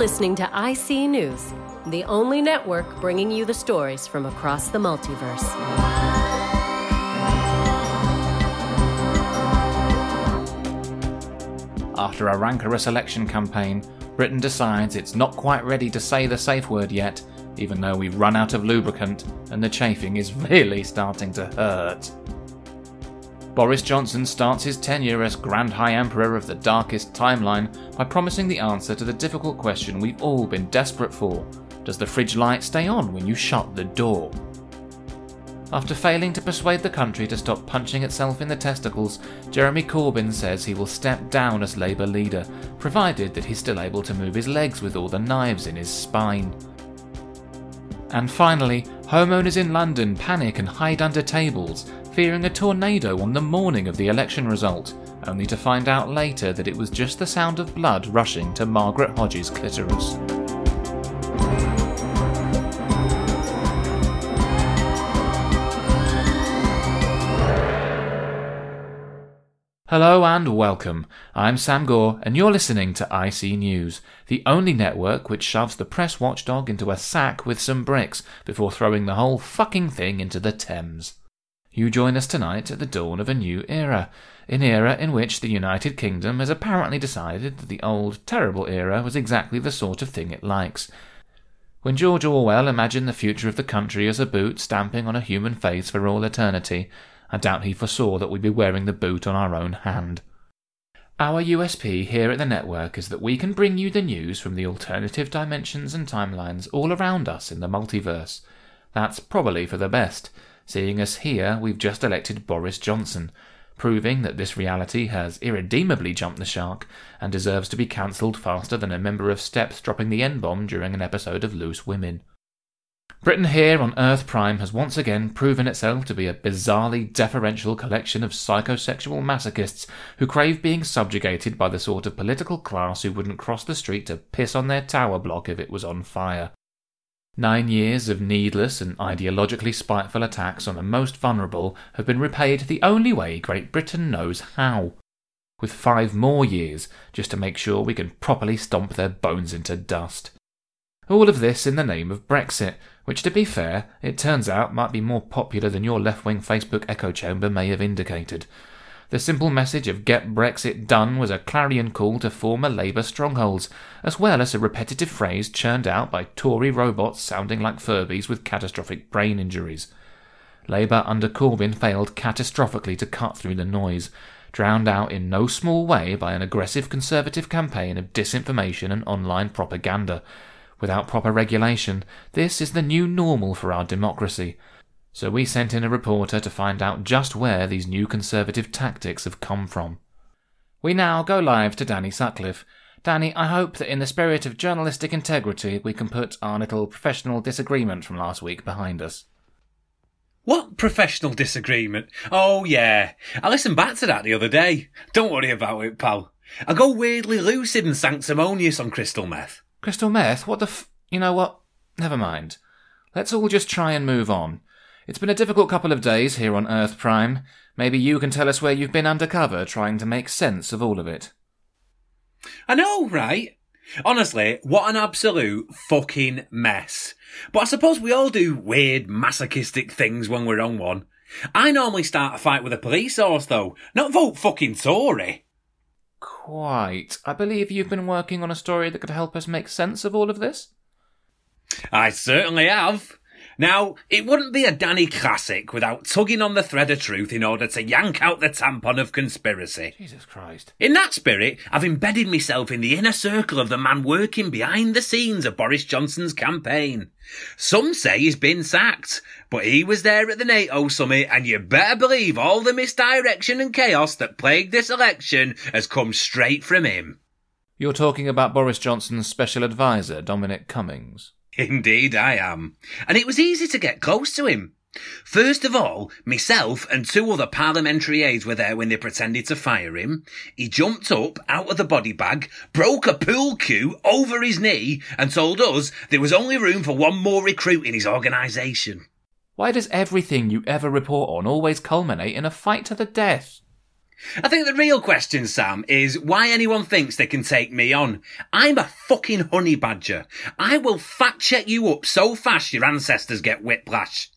listening to IC News, the only network bringing you the stories from across the multiverse. After a rancorous election campaign, Britain decides it's not quite ready to say the safe word yet, even though we've run out of lubricant and the chafing is really starting to hurt. Boris Johnson starts his tenure as Grand High Emperor of the darkest timeline by promising the answer to the difficult question we've all been desperate for Does the fridge light stay on when you shut the door? After failing to persuade the country to stop punching itself in the testicles, Jeremy Corbyn says he will step down as Labour leader, provided that he's still able to move his legs with all the knives in his spine. And finally, homeowners in London panic and hide under tables, fearing a tornado on the morning of the election result, only to find out later that it was just the sound of blood rushing to Margaret Hodge's clitoris. Hello and welcome. I'm Sam Gore, and you're listening to IC News, the only network which shoves the press watchdog into a sack with some bricks before throwing the whole fucking thing into the Thames. You join us tonight at the dawn of a new era, an era in which the United Kingdom has apparently decided that the old, terrible era was exactly the sort of thing it likes. When George Orwell imagined the future of the country as a boot stamping on a human face for all eternity, I doubt he foresaw that we'd be wearing the boot on our own hand. Our USP here at the network is that we can bring you the news from the alternative dimensions and timelines all around us in the multiverse. That's probably for the best, seeing as here we've just elected Boris Johnson, proving that this reality has irredeemably jumped the shark and deserves to be cancelled faster than a member of Steps dropping the N bomb during an episode of Loose Women. Britain here on Earth Prime has once again proven itself to be a bizarrely deferential collection of psychosexual masochists who crave being subjugated by the sort of political class who wouldn't cross the street to piss on their tower block if it was on fire. Nine years of needless and ideologically spiteful attacks on the most vulnerable have been repaid the only way Great Britain knows how. With five more years just to make sure we can properly stomp their bones into dust. All of this in the name of Brexit, which, to be fair, it turns out might be more popular than your left wing Facebook echo chamber may have indicated. The simple message of Get Brexit Done was a clarion call to former Labour strongholds, as well as a repetitive phrase churned out by Tory robots sounding like Furbies with catastrophic brain injuries. Labour under Corbyn failed catastrophically to cut through the noise, drowned out in no small way by an aggressive Conservative campaign of disinformation and online propaganda without proper regulation. This is the new normal for our democracy. So we sent in a reporter to find out just where these new conservative tactics have come from. We now go live to Danny Sutcliffe. Danny, I hope that in the spirit of journalistic integrity we can put our little professional disagreement from last week behind us. What professional disagreement? Oh, yeah. I listened back to that the other day. Don't worry about it, pal. I go weirdly lucid and sanctimonious on crystal meth. Crystal meth? What the f. You know what? Never mind. Let's all just try and move on. It's been a difficult couple of days here on Earth Prime. Maybe you can tell us where you've been undercover trying to make sense of all of it. I know, right? Honestly, what an absolute fucking mess. But I suppose we all do weird masochistic things when we're on one. I normally start a fight with a police horse though, not vote fucking Tory. Quite. I believe you've been working on a story that could help us make sense of all of this? I certainly have. Now, it wouldn't be a Danny classic without tugging on the thread of truth in order to yank out the tampon of conspiracy. Jesus Christ. In that spirit, I've embedded myself in the inner circle of the man working behind the scenes of Boris Johnson's campaign. Some say he's been sacked, but he was there at the NATO summit and you better believe all the misdirection and chaos that plagued this election has come straight from him. You're talking about Boris Johnson's special advisor, Dominic Cummings. Indeed, I am. And it was easy to get close to him. First of all, myself and two other parliamentary aides were there when they pretended to fire him. He jumped up out of the body bag, broke a pool cue over his knee, and told us there was only room for one more recruit in his organisation. Why does everything you ever report on always culminate in a fight to the death? I think the real question, Sam, is why anyone thinks they can take me on. I'm a fucking honey badger. I will fact check you up so fast your ancestors get whiplash.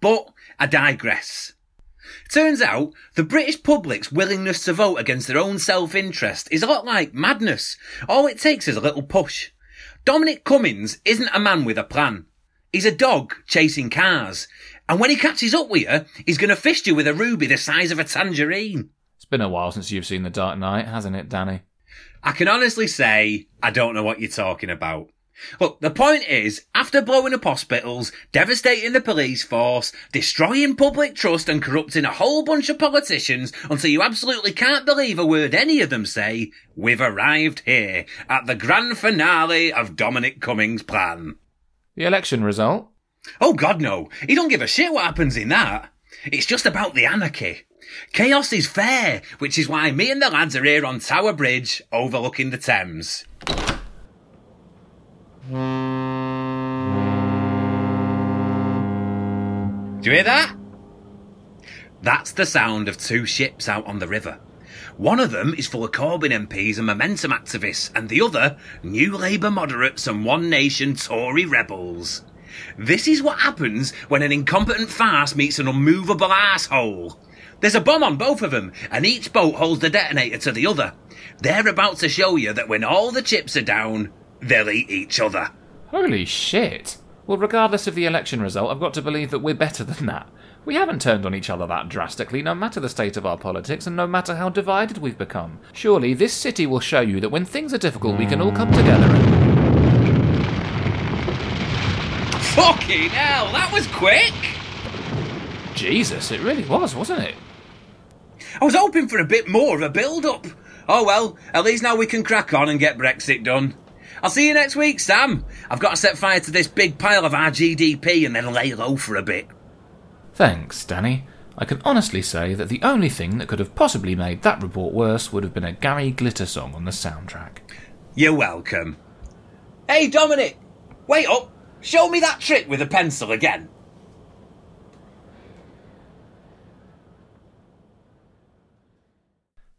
But I digress. Turns out, the British public's willingness to vote against their own self-interest is a lot like madness. All it takes is a little push. Dominic Cummings isn't a man with a plan. He's a dog chasing cars. And when he catches up with you, he's going to fist you with a ruby the size of a tangerine. It's been a while since you've seen The Dark Knight, hasn't it, Danny? I can honestly say I don't know what you're talking about. Look, the point is, after blowing up hospitals, devastating the police force, destroying public trust and corrupting a whole bunch of politicians until you absolutely can't believe a word any of them say, we've arrived here at the grand finale of Dominic Cummings' plan. The election result? Oh god no, he don't give a shit what happens in that. It's just about the anarchy. Chaos is fair, which is why me and the lads are here on Tower Bridge, overlooking the Thames. Do you hear that? That's the sound of two ships out on the river. One of them is full of Corbyn MPs and Momentum activists, and the other, New Labour moderates and One Nation Tory rebels. This is what happens when an incompetent farce meets an unmovable asshole. There's a bomb on both of them, and each boat holds the detonator to the other. They're about to show you that when all the chips are down, they'll eat each other. Holy shit. Well, regardless of the election result, I've got to believe that we're better than that. We haven't turned on each other that drastically, no matter the state of our politics and no matter how divided we've become. Surely this city will show you that when things are difficult, we can all come together and. Fucking hell, that was quick! Jesus, it really was, wasn't it? I was hoping for a bit more of a build up. Oh well, at least now we can crack on and get Brexit done. I'll see you next week, Sam. I've got to set fire to this big pile of our GDP and then lay low for a bit. Thanks, Danny. I can honestly say that the only thing that could have possibly made that report worse would have been a Gary Glitter song on the soundtrack. You're welcome. Hey, Dominic! Wait up! Show me that trick with a pencil again.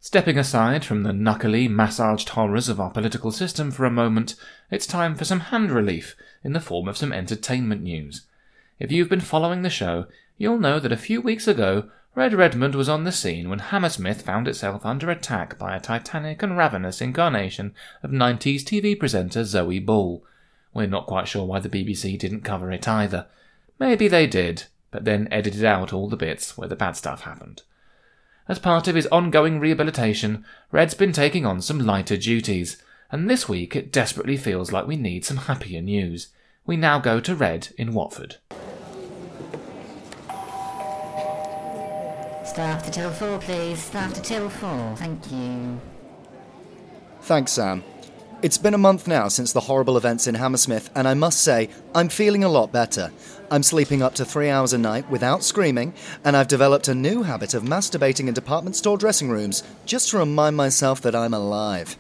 Stepping aside from the knuckly, massaged horrors of our political system for a moment, it's time for some hand relief in the form of some entertainment news. If you've been following the show, you'll know that a few weeks ago, Red Redmond was on the scene when Hammersmith found itself under attack by a titanic and ravenous incarnation of 90s TV presenter Zoe Ball. We're not quite sure why the BBC didn't cover it either. Maybe they did, but then edited out all the bits where the bad stuff happened. As part of his ongoing rehabilitation, Red's been taking on some lighter duties, and this week it desperately feels like we need some happier news. We now go to Red in Watford. Staff to till four, please. Staff to till four. Thank you. Thanks, Sam. It's been a month now since the horrible events in Hammersmith, and I must say, I'm feeling a lot better. I'm sleeping up to three hours a night without screaming, and I've developed a new habit of masturbating in department store dressing rooms just to remind myself that I'm alive.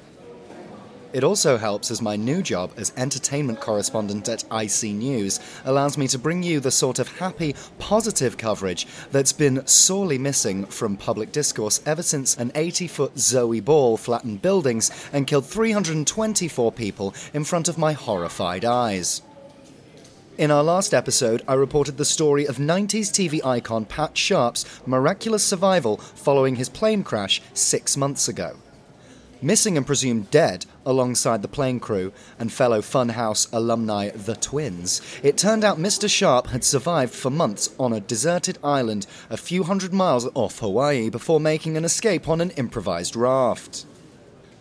It also helps as my new job as entertainment correspondent at IC News allows me to bring you the sort of happy, positive coverage that's been sorely missing from public discourse ever since an 80 foot Zoe Ball flattened buildings and killed 324 people in front of my horrified eyes. In our last episode, I reported the story of 90s TV icon Pat Sharp's miraculous survival following his plane crash six months ago. Missing and presumed dead alongside the plane crew and fellow Funhouse alumni The Twins, it turned out Mr. Sharp had survived for months on a deserted island a few hundred miles off Hawaii before making an escape on an improvised raft.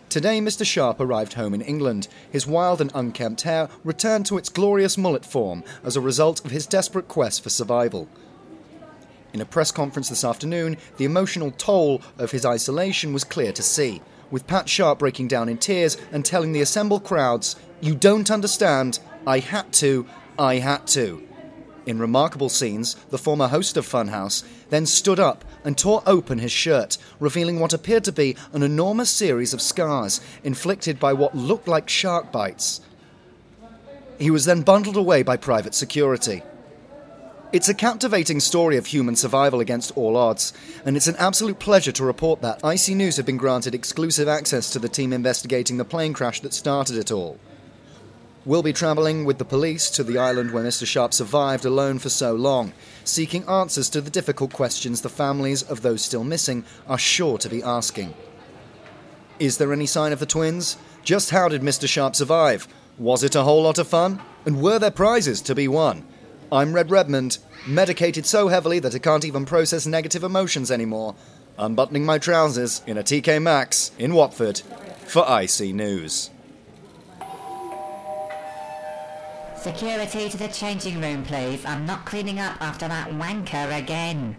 Today, Mr. Sharp arrived home in England. His wild and unkempt hair returned to its glorious mullet form as a result of his desperate quest for survival. In a press conference this afternoon, the emotional toll of his isolation was clear to see with Pat Sharp breaking down in tears and telling the assembled crowds, You don't understand, I had to, I had to. In remarkable scenes, the former host of Funhouse then stood up and tore open his shirt, revealing what appeared to be an enormous series of scars inflicted by what looked like shark bites. He was then bundled away by private security. It's a captivating story of human survival against all odds, and it's an absolute pleasure to report that IC News have been granted exclusive access to the team investigating the plane crash that started it all. We'll be travelling with the police to the island where Mr. Sharp survived alone for so long, seeking answers to the difficult questions the families of those still missing are sure to be asking. Is there any sign of the twins? Just how did Mr. Sharp survive? Was it a whole lot of fun? And were there prizes to be won? I'm Red Redmond, medicated so heavily that I can't even process negative emotions anymore. Unbuttoning my trousers in a TK Maxx in Watford for IC News. Security to the changing room, please. I'm not cleaning up after that wanker again.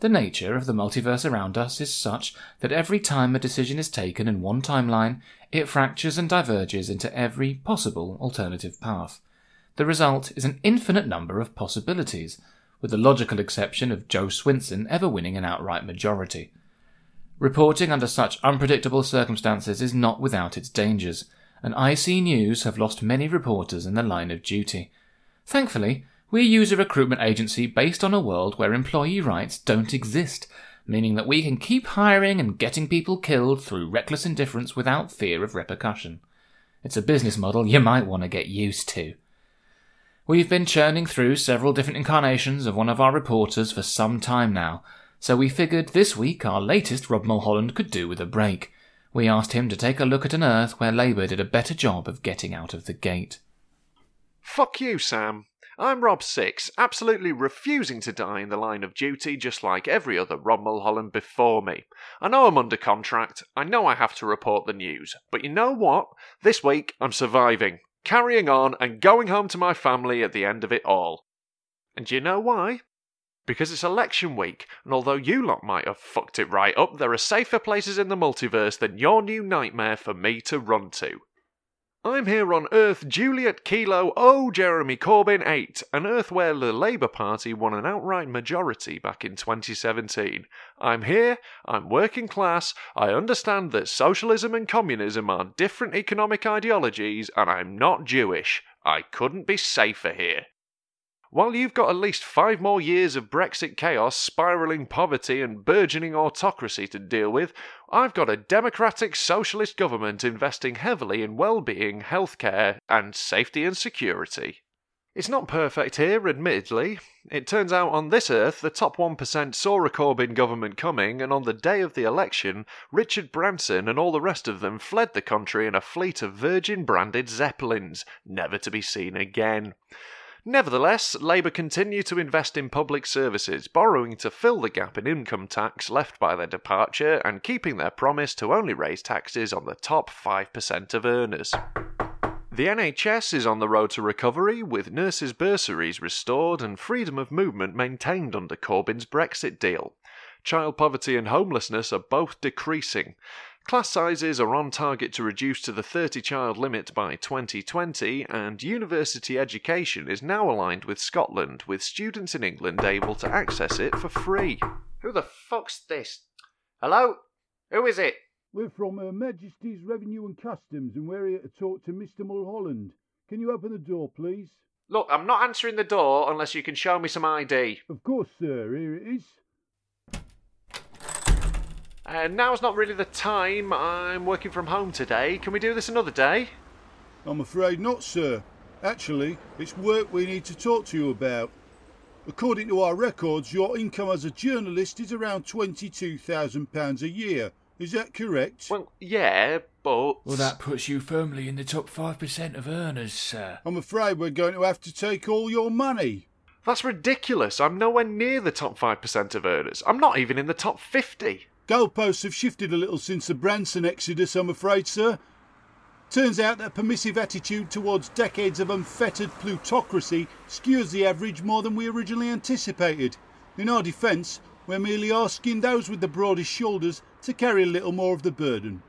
The nature of the multiverse around us is such that every time a decision is taken in one timeline, it fractures and diverges into every possible alternative path. The result is an infinite number of possibilities, with the logical exception of Jo Swinson ever winning an outright majority. Reporting under such unpredictable circumstances is not without its dangers, and IC News have lost many reporters in the line of duty. Thankfully, we use a recruitment agency based on a world where employee rights don't exist, meaning that we can keep hiring and getting people killed through reckless indifference without fear of repercussion. It's a business model you might want to get used to. We've been churning through several different incarnations of one of our reporters for some time now, so we figured this week our latest Rob Mulholland could do with a break. We asked him to take a look at an Earth where Labour did a better job of getting out of the gate. Fuck you, Sam. I'm Rob Six, absolutely refusing to die in the line of duty just like every other Rob Mulholland before me. I know I'm under contract, I know I have to report the news, but you know what? This week I'm surviving carrying on and going home to my family at the end of it all. And do you know why? Because it's election week, and although you lot might have fucked it right up, there are safer places in the multiverse than your new nightmare for me to run to. I'm here on Earth Juliet Kilo O Jeremy Corbyn 8, an Earth where the Labour Party won an outright majority back in 2017. I'm here, I'm working class, I understand that socialism and communism are different economic ideologies, and I'm not Jewish. I couldn't be safer here. While you've got at least five more years of Brexit chaos, spiralling poverty, and burgeoning autocracy to deal with, I've got a democratic socialist government investing heavily in well being, healthcare, and safety and security. It's not perfect here, admittedly. It turns out on this earth, the top 1% saw a Corbyn government coming, and on the day of the election, Richard Branson and all the rest of them fled the country in a fleet of Virgin branded Zeppelins, never to be seen again. Nevertheless, Labour continue to invest in public services, borrowing to fill the gap in income tax left by their departure and keeping their promise to only raise taxes on the top 5% of earners. The NHS is on the road to recovery, with nurses' bursaries restored and freedom of movement maintained under Corbyn's Brexit deal. Child poverty and homelessness are both decreasing. Class sizes are on target to reduce to the 30 child limit by 2020, and university education is now aligned with Scotland, with students in England able to access it for free. Who the fuck's this? Hello? Who is it? We're from Her Majesty's Revenue and Customs, and we're here to talk to Mr. Mulholland. Can you open the door, please? Look, I'm not answering the door unless you can show me some ID. Of course, sir. Here it is. Uh, now's not really the time. I'm working from home today. Can we do this another day? I'm afraid not, sir. Actually, it's work we need to talk to you about. According to our records, your income as a journalist is around £22,000 a year. Is that correct? Well, yeah, but. Well, that puts you firmly in the top 5% of earners, sir. I'm afraid we're going to have to take all your money. That's ridiculous. I'm nowhere near the top 5% of earners. I'm not even in the top 50. Goalposts have shifted a little since the Branson exodus, I'm afraid, sir. Turns out that permissive attitude towards decades of unfettered plutocracy skews the average more than we originally anticipated. In our defence, we're merely asking those with the broadest shoulders to carry a little more of the burden.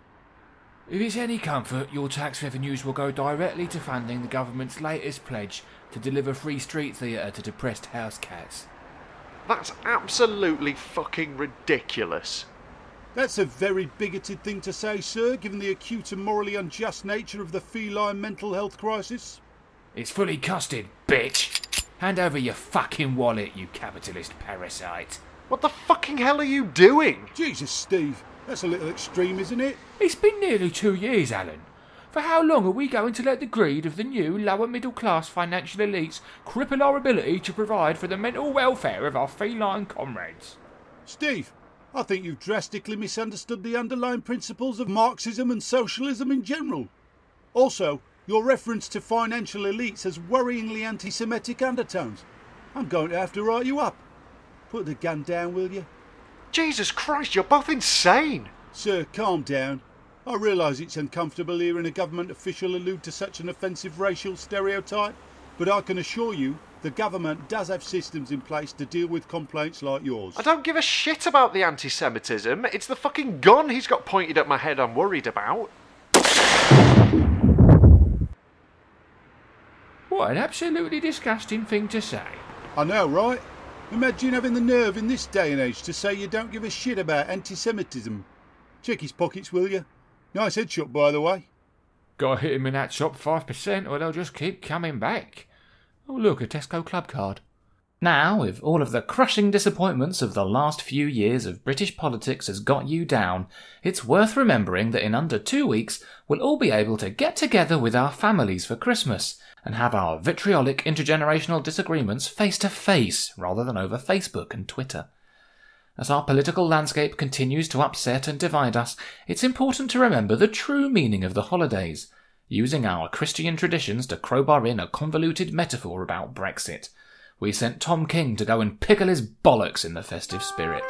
If it's any comfort, your tax revenues will go directly to funding the government's latest pledge to deliver free street theatre to depressed house cats. That's absolutely fucking ridiculous. That's a very bigoted thing to say, sir, given the acute and morally unjust nature of the feline mental health crisis. It's fully costed, bitch! Hand over your fucking wallet, you capitalist parasite. What the fucking hell are you doing? Jesus, Steve, that's a little extreme, isn't it? It's been nearly two years, Alan. For how long are we going to let the greed of the new lower middle class financial elites cripple our ability to provide for the mental welfare of our feline comrades? Steve, I think you've drastically misunderstood the underlying principles of Marxism and socialism in general. Also, your reference to financial elites has worryingly anti Semitic undertones. I'm going to have to write you up. Put the gun down, will you? Jesus Christ, you're both insane! Sir, calm down. I realise it's uncomfortable hearing a government official allude to such an offensive racial stereotype, but I can assure you the government does have systems in place to deal with complaints like yours. I don't give a shit about the anti Semitism. It's the fucking gun he's got pointed at my head I'm worried about. What an absolutely disgusting thing to say. I know, right? Imagine having the nerve in this day and age to say you don't give a shit about anti Semitism. Check his pockets, will you? Nice headshot, by the way. Gotta hit him in that shop 5% or they'll just keep coming back. Oh, look, a Tesco club card. Now, if all of the crushing disappointments of the last few years of British politics has got you down, it's worth remembering that in under two weeks we'll all be able to get together with our families for Christmas and have our vitriolic intergenerational disagreements face to face rather than over Facebook and Twitter. As our political landscape continues to upset and divide us, it's important to remember the true meaning of the holidays, using our Christian traditions to crowbar in a convoluted metaphor about Brexit. We sent Tom King to go and pickle his bollocks in the festive spirit.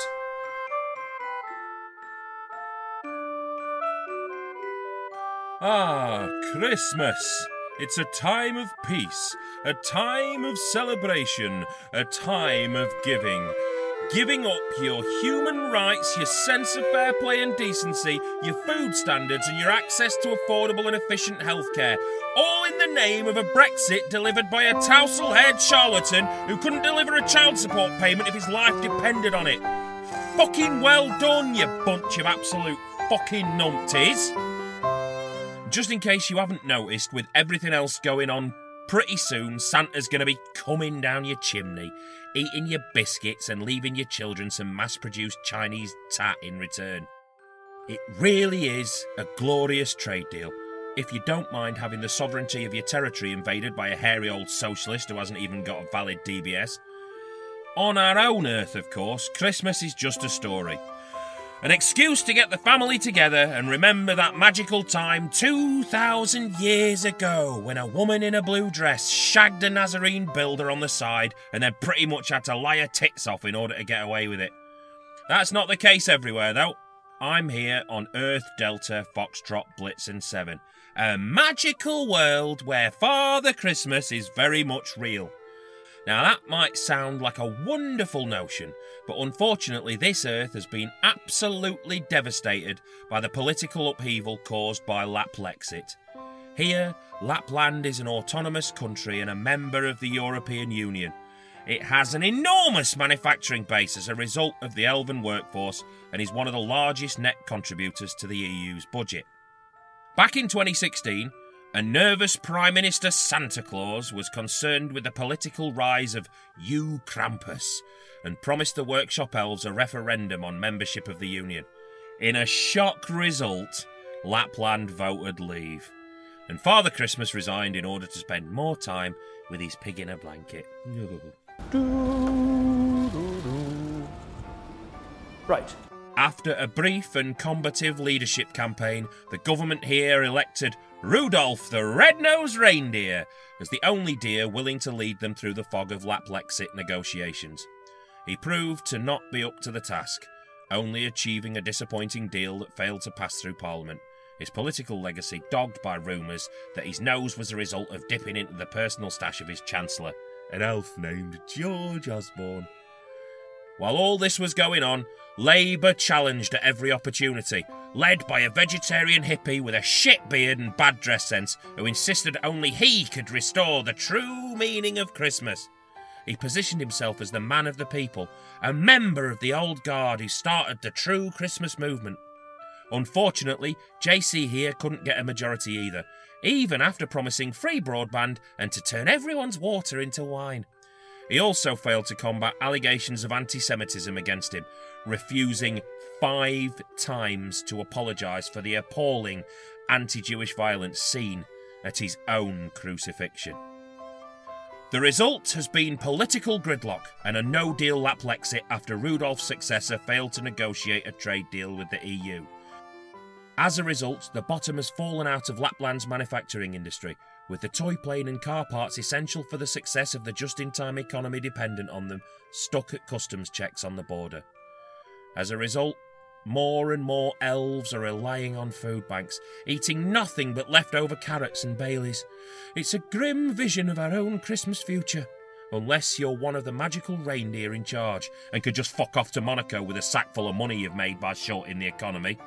Ah, Christmas! It's a time of peace, a time of celebration, a time of giving. Giving up your human rights, your sense of fair play and decency, your food standards, and your access to affordable and efficient healthcare. All in the name of a Brexit delivered by a tousle haired charlatan who couldn't deliver a child support payment if his life depended on it. Fucking well done, you bunch of absolute fucking numpties. Just in case you haven't noticed, with everything else going on, pretty soon Santa's going to be coming down your chimney, eating your biscuits and leaving your children some mass produced Chinese tat in return. It really is a glorious trade deal. If you don't mind having the sovereignty of your territory invaded by a hairy old socialist who hasn't even got a valid DBS. On our own Earth, of course, Christmas is just a story. An excuse to get the family together and remember that magical time 2,000 years ago when a woman in a blue dress shagged a Nazarene builder on the side and then pretty much had to lie her tits off in order to get away with it. That's not the case everywhere, though. I'm here on Earth Delta Foxtrot Blitz and 7, a magical world where Father Christmas is very much real. Now, that might sound like a wonderful notion, but unfortunately, this Earth has been absolutely devastated by the political upheaval caused by Laplexit. Here, Lapland is an autonomous country and a member of the European Union. It has an enormous manufacturing base as a result of the elven workforce and is one of the largest net contributors to the EU's budget. Back in 2016, a nervous Prime Minister Santa Claus was concerned with the political rise of U Krampus and promised the workshop elves a referendum on membership of the Union. In a shock result, Lapland voted leave. And Father Christmas resigned in order to spend more time with his pig in a blanket. Right. After a brief and combative leadership campaign, the government here elected Rudolph the Red-Nosed Reindeer as the only deer willing to lead them through the fog of Laplexit negotiations. He proved to not be up to the task, only achieving a disappointing deal that failed to pass through Parliament. His political legacy dogged by rumours that his nose was a result of dipping into the personal stash of his Chancellor, an elf named George Osborne. While all this was going on, Labour challenged at every opportunity, led by a vegetarian hippie with a shit beard and bad dress sense who insisted only he could restore the true meaning of Christmas. He positioned himself as the man of the people, a member of the old guard who started the true Christmas movement. Unfortunately, JC here couldn't get a majority either, even after promising free broadband and to turn everyone's water into wine. He also failed to combat allegations of anti Semitism against him, refusing five times to apologise for the appalling anti Jewish violence seen at his own crucifixion. The result has been political gridlock and a no deal Laplexit after Rudolph's successor failed to negotiate a trade deal with the EU. As a result, the bottom has fallen out of Lapland's manufacturing industry, with the toy plane and car parts essential for the success of the just in time economy dependent on them stuck at customs checks on the border. As a result, more and more elves are relying on food banks, eating nothing but leftover carrots and Baileys. It's a grim vision of our own Christmas future, unless you're one of the magical reindeer in charge and could just fuck off to Monaco with a sack full of money you've made by shorting the economy.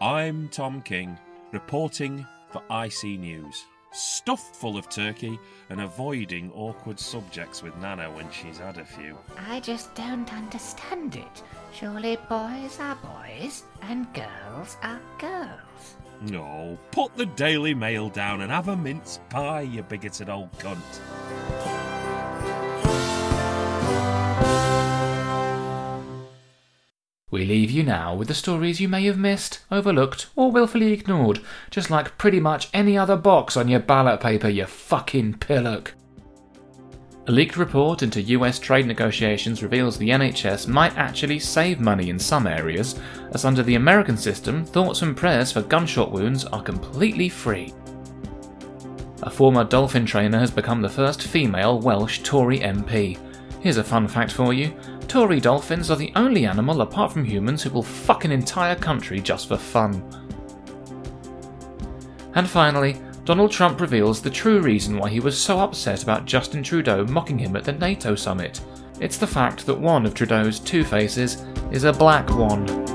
I'm Tom King, reporting for IC News. Stuffed full of turkey and avoiding awkward subjects with Nana when she's had a few. I just don't understand it. Surely boys are boys and girls are girls. No, put the Daily Mail down and have a mince pie, you bigoted old cunt. We leave you now with the stories you may have missed, overlooked, or willfully ignored, just like pretty much any other box on your ballot paper, you fucking pillock. A leaked report into US trade negotiations reveals the NHS might actually save money in some areas, as under the American system, thoughts and prayers for gunshot wounds are completely free. A former dolphin trainer has become the first female Welsh Tory MP. Here's a fun fact for you Tory dolphins are the only animal apart from humans who will fuck an entire country just for fun. And finally, Donald Trump reveals the true reason why he was so upset about Justin Trudeau mocking him at the NATO summit. It's the fact that one of Trudeau's two faces is a black one.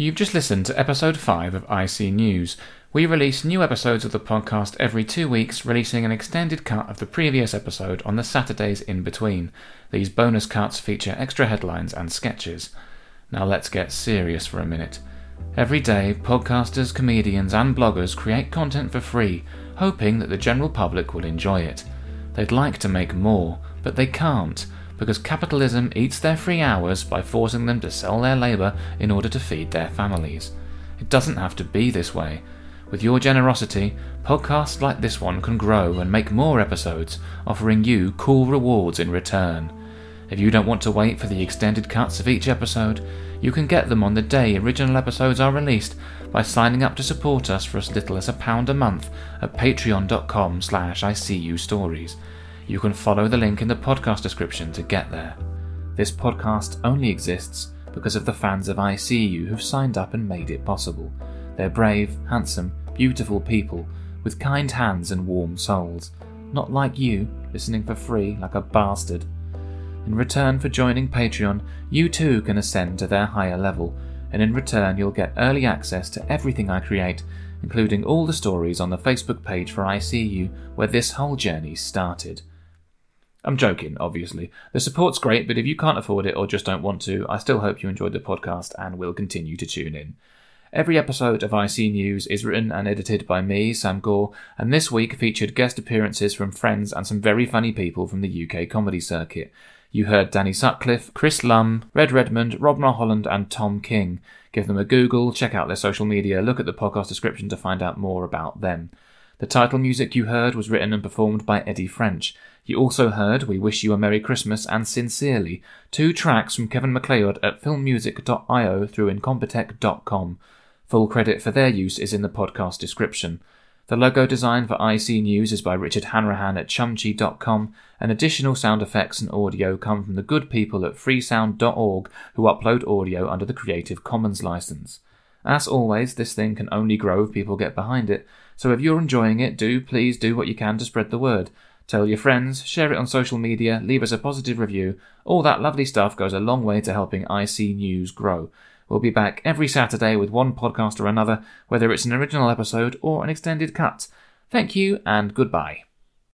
You've just listened to episode 5 of IC News. We release new episodes of the podcast every two weeks, releasing an extended cut of the previous episode on the Saturdays in between. These bonus cuts feature extra headlines and sketches. Now let's get serious for a minute. Every day, podcasters, comedians, and bloggers create content for free, hoping that the general public will enjoy it. They'd like to make more, but they can't because capitalism eats their free hours by forcing them to sell their labour in order to feed their families. It doesn't have to be this way. With your generosity, podcasts like this one can grow and make more episodes, offering you cool rewards in return. If you don't want to wait for the extended cuts of each episode, you can get them on the day original episodes are released by signing up to support us for as little as a pound a month at patreon.com slash stories. You can follow the link in the podcast description to get there. This podcast only exists because of the fans of ICU who've signed up and made it possible. They're brave, handsome, beautiful people with kind hands and warm souls. Not like you, listening for free like a bastard. In return for joining Patreon, you too can ascend to their higher level, and in return, you'll get early access to everything I create, including all the stories on the Facebook page for ICU where this whole journey started. I'm joking, obviously. The support's great, but if you can't afford it or just don't want to, I still hope you enjoyed the podcast and will continue to tune in. Every episode of IC News is written and edited by me, Sam Gore, and this week featured guest appearances from friends and some very funny people from the UK comedy circuit. You heard Danny Sutcliffe, Chris Lum, Red Redmond, Rob Mulholland, and Tom King. Give them a Google, check out their social media, look at the podcast description to find out more about them. The title music you heard was written and performed by Eddie French. You also heard We Wish You a Merry Christmas and Sincerely, two tracks from Kevin MacLeod at filmmusic.io through incompetech.com. Full credit for their use is in the podcast description. The logo design for IC News is by Richard Hanrahan at chumchi.com, and additional sound effects and audio come from the good people at freesound.org who upload audio under the Creative Commons license. As always, this thing can only grow if people get behind it, so if you're enjoying it, do please do what you can to spread the word. Tell your friends, share it on social media, leave us a positive review. All that lovely stuff goes a long way to helping IC News grow. We'll be back every Saturday with one podcast or another, whether it's an original episode or an extended cut. Thank you and goodbye.